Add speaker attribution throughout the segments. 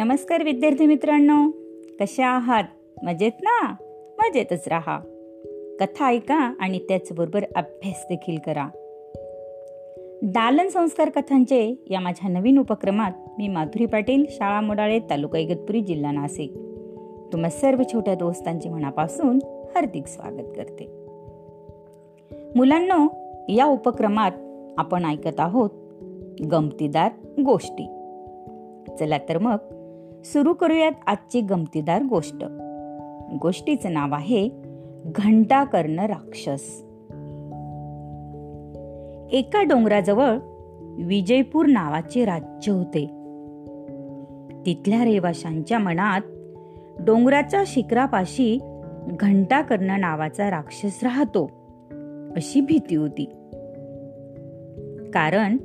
Speaker 1: नमस्कार विद्यार्थी मित्रांनो. कशा आहात? मजेत ना? मजेतच राहा. कथा ऐका आणि त्याचबरोबर अभ्यास देखील करा. दालन संस्कार कथांचे या माझ्या नवीन उपक्रमात मी माधुरी पाटील शाळा मोडाळे तालुका इगतपुरी जिल्हा नाशिक. तुम्हा सर्व छोट्या दोस्तांचे मनापासून हार्दिक स्वागत करते. मुलांनो या उपक्रमात आपण ऐकत आहोत गमतीदार गोष्टी. चला तर मग सुरू करूयात आजची गमतीदार गोष्ट. गोष्टीचं नाव आहे घंटा कर्ण राक्षस. एका डोंगराजवळ विजयपूर नावाचे राज्य होते. तिथल्या रहिवाशांच्या मनात डोंगराच्या शिखरापाशी घंटा कर्ण नावाचा राक्षस राहतो अशी भीती होती. कारण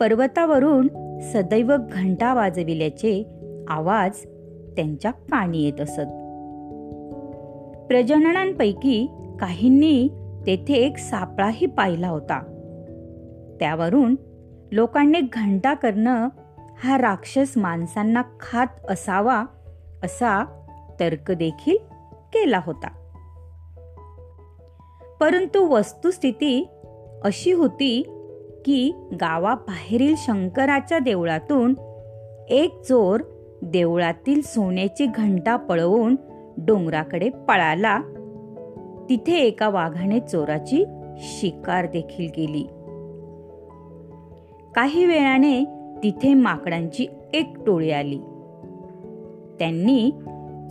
Speaker 1: पर्वतावरून सदैव घंटा वाजविल्याचे आवाज त्यांच्या कानी येत असत. प्रजननांपैकी काहींनी तेथे एक सापळाही पाहिला होता. त्यावरून लोकांनी घंटा करणं हा राक्षस माणसांना खात असावा असा तर्क देखील केला होता. परंतु वस्तुस्थिती अशी होती की गावाबाहेरील शंकराच्या देवळातून एक चोर देवळातील सोन्याची घंटा पळवून डोंगराकडे पळाला. तिथे एका वाघाने चोराची शिकार देखील केली. काही वेळाने तिथे माकडांची एक टोळी आली. त्यांनी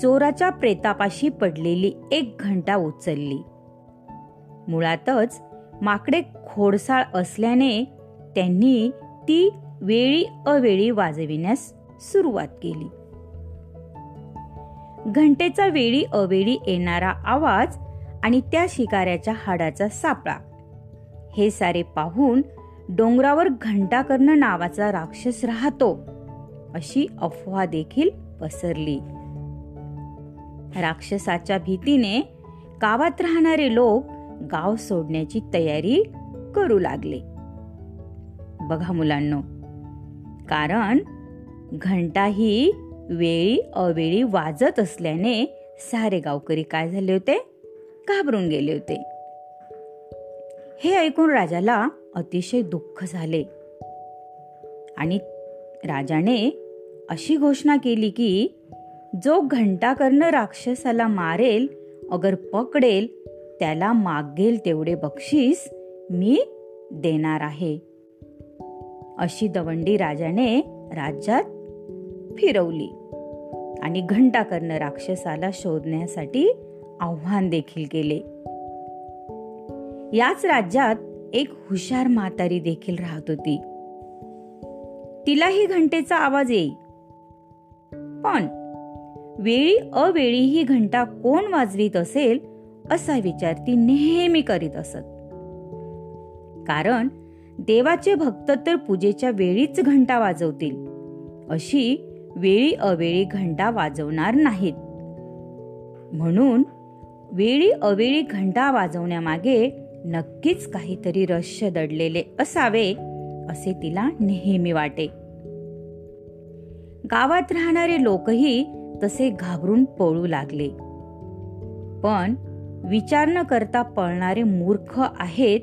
Speaker 1: चोराच्या प्रेतापाशी पडलेली एक घंटा उचलली. मुळातच माकडे खोडसाळ असल्याने त्यांनी ती वेळी अवेळी वाजविण्यास सुरुवात केली. घंटेचा वेळी अवेळी येणारा आवाज आणि त्या शिकाऱ्याच्या हाडाचा सापळा. हे सारे पाहून डोंगरावर घंटाकर्ण नावाचा राक्षस राहतो अशी अफवा देखील पसरली. राक्षसाच्या भीतीने गावात राहणारे लोक गाव सोडण्याची तयारी करू लागले. बघा मुलांनो कारण घंटा ही वेळी अवेळी वाजत असल्याने सारे गावकरी काय झाले होते? घाबरून गेले होते. हे ऐकून राजाला अतिशय दुःख झाले. आणि राजाने अशी घोषणा केली की जो घंटा कर्ण राक्षसाला मारेल अगर पकडेल त्याला मागेल तेवढे बक्षीस मी देणार आहे. अशी दवंडी राजाने राज्यात फिरवली. आणि घंटा कर्ण राक्षसाला शोधण्यासाठी आव्हान देखील केले. याच राज्यात एक हुशार म्हातारी देखील राहत होती. तिलाही घंटेचा आवाज येई. पण वेळी अवेळी ही घंटा कोण वाजवीत असेल असा विचार ती नेहमी करीत असत. कारण देवाचे भक्त तर पूजेच्या वेळीच घंटा वाजवतील. अशी वेळी अवेळी घंटा वाजवणार नाहीत. म्हणून वेळी अवेळी घंटा वाजवण्यामागे नक्कीच काहीतरी रहस्य दडलेले असावे असे तिला नेहमी वाटे. गावात राहणारे लोकही तसे घाबरून पळू लागले. पण विचार न करता पळणारे मूर्ख आहेत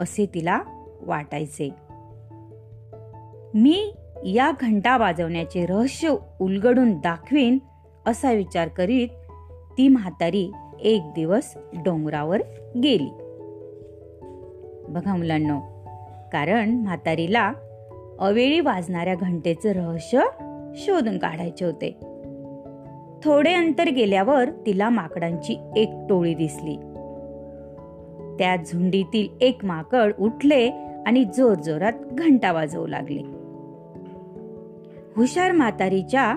Speaker 1: असे तिला वाटायचे. मी या घंटा वाजवण्याचे रहस्य उलगडून दाखवीन असा विचार करीत ती म्हातारी एक दिवस डोंगरावर गेली. बघा मुलांना कारण म्हातारीला अवेळी वाजणाऱ्या घंटेचं रहस्य शोधून काढायचे होते. थोडे अंतर गेल्यावर तिला माकडांची एक टोळी दिसली. त्या झुंडीतील एक माकड उठले आणि जोर जोरात घंटा वाजवू लागले. हुशार म्हातारीच्या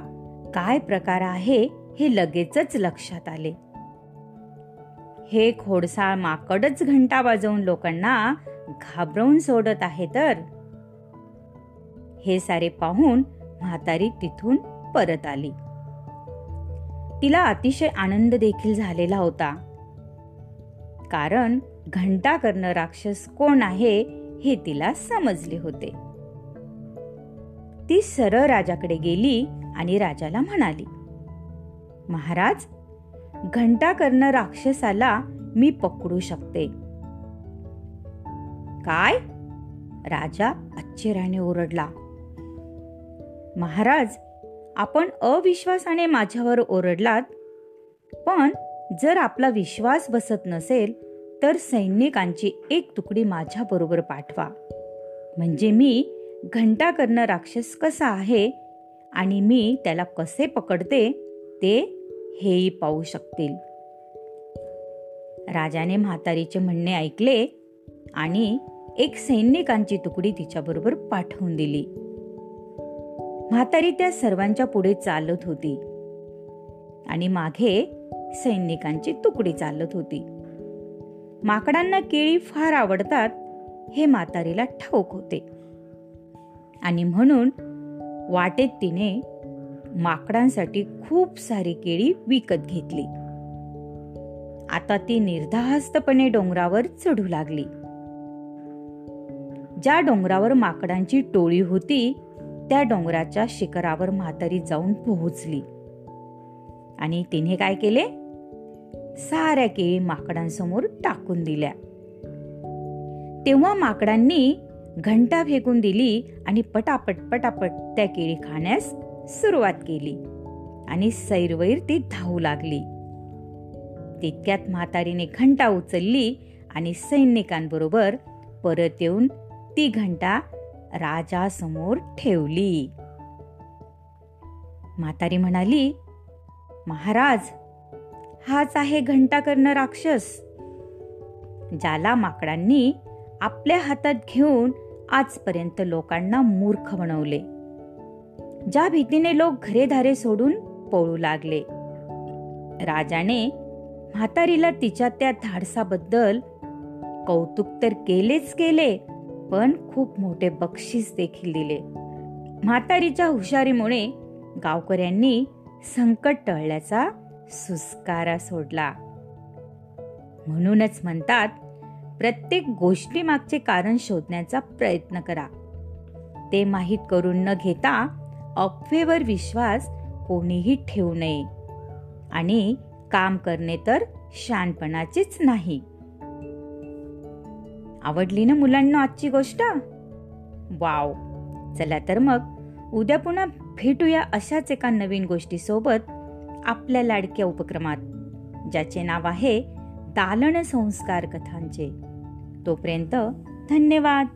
Speaker 1: काय प्रकार आहे हे लगेचच लक्षात आले. हे खोडसाळ माकडच घंटा वाजवून लोकांना घाबरवून सोडत आहे तर? हे सारे पाहून म्हातारी तिथून परत आली. तिला अतिशय आनंद देखील झालेला होता. कारण घंटा कर्ण राक्षस कोण आहे हे तिला समजले होते. ती सरळ राजाकडे गेली आणि राजाला म्हणाली महाराज घंटा कर्ण राक्षसाला मी पकडू शकते. काय? राजा आश्चर्याने ओरडला. महाराज आपण अविश्वासाने माझ्यावर ओरडलात पण जर आपला विश्वास बसत नसेल तर सैनिकांची एक तुकडी माझ्याबरोबर पाठवा. म्हणजे मी घंटा करणं राक्षस कसा आहे आणि मी त्याला कसे पकडते ते हेही पाहू शकतील. राजाने म्हातारीचे म्हणणे ऐकले आणि एक सैनिकांची तुकडी तिच्याबरोबर पाठवून दिली. म्हातारी त्या सर्वांच्या पुढे चालत होती आणि मागे सैनिकांची तुकडी चालत होती. माकडांना केळी फार आवडतात हे म्हातारीला ठाऊक होते. आणि म्हणून वाटेत तिने माकडांसाठी खूप सारी केळी विकत घेतली. आता ती निर्धास्तपणे डोंगरावर चढू लागली. ज्या डोंगरावर माकडांची टोळी होती त्या डोंगराच्या शिखरावर म्हातारी जाऊन पोहोचली. आणि तिने काय केले? साऱ्या केळी माकडांसमोर टाकून दिल्या. तेव्हा माकडांनी घंटा फेकून दिली आणि पटापट पटापट त्या केळी खाण्यास सुरुवात केली. आणि सैरवैर ती धावू लागली. तितक्यात म्हातारीने घंटा उचलली आणि सैनिकांबरोबर परत येऊन ती घंटा राजासमोर ठेवली. म्हातारी म्हणाली महाराज हाच आहे घंटा करणं राक्षस ज्याला माकडांनी आपल्या हातात घेऊन आजपर्यंत लोकांना मूर्ख बनवले. ज्या भीतीने लोक घरेधारे सोडून पळू लागले. राजाने म्हातारीला तिच्या त्या धाडसाबद्दल कौतुक तर केलेच केले पण खूप मोठे बक्षीस देखील दिले. म्हातारीच्या हुशारीमुळे गावकऱ्यांनी संकट टळल्याचा सुस्कारा सोडला. म्हणूनच म्हणतात प्रत्येक गोष्टीमागचे कारण शोधण्याचा प्रयत्न करा. ते माहीत करून न घेता अफवेवर विश्वास कोणीही ठेवू नये. आणि काम करणे तर शानपणाचेच नाही. आवडली ना मुलांना आजची गोष्ट? वाव! चला तर मग उद्या पुन्हा भेटूया अशाच एका नवीन गोष्टीसोबत आपल्या लाडक्या उपक्रमात ज्याचे नाव आहे दालन संस्कार कथांचे. तोपर्यंत धन्यवाद.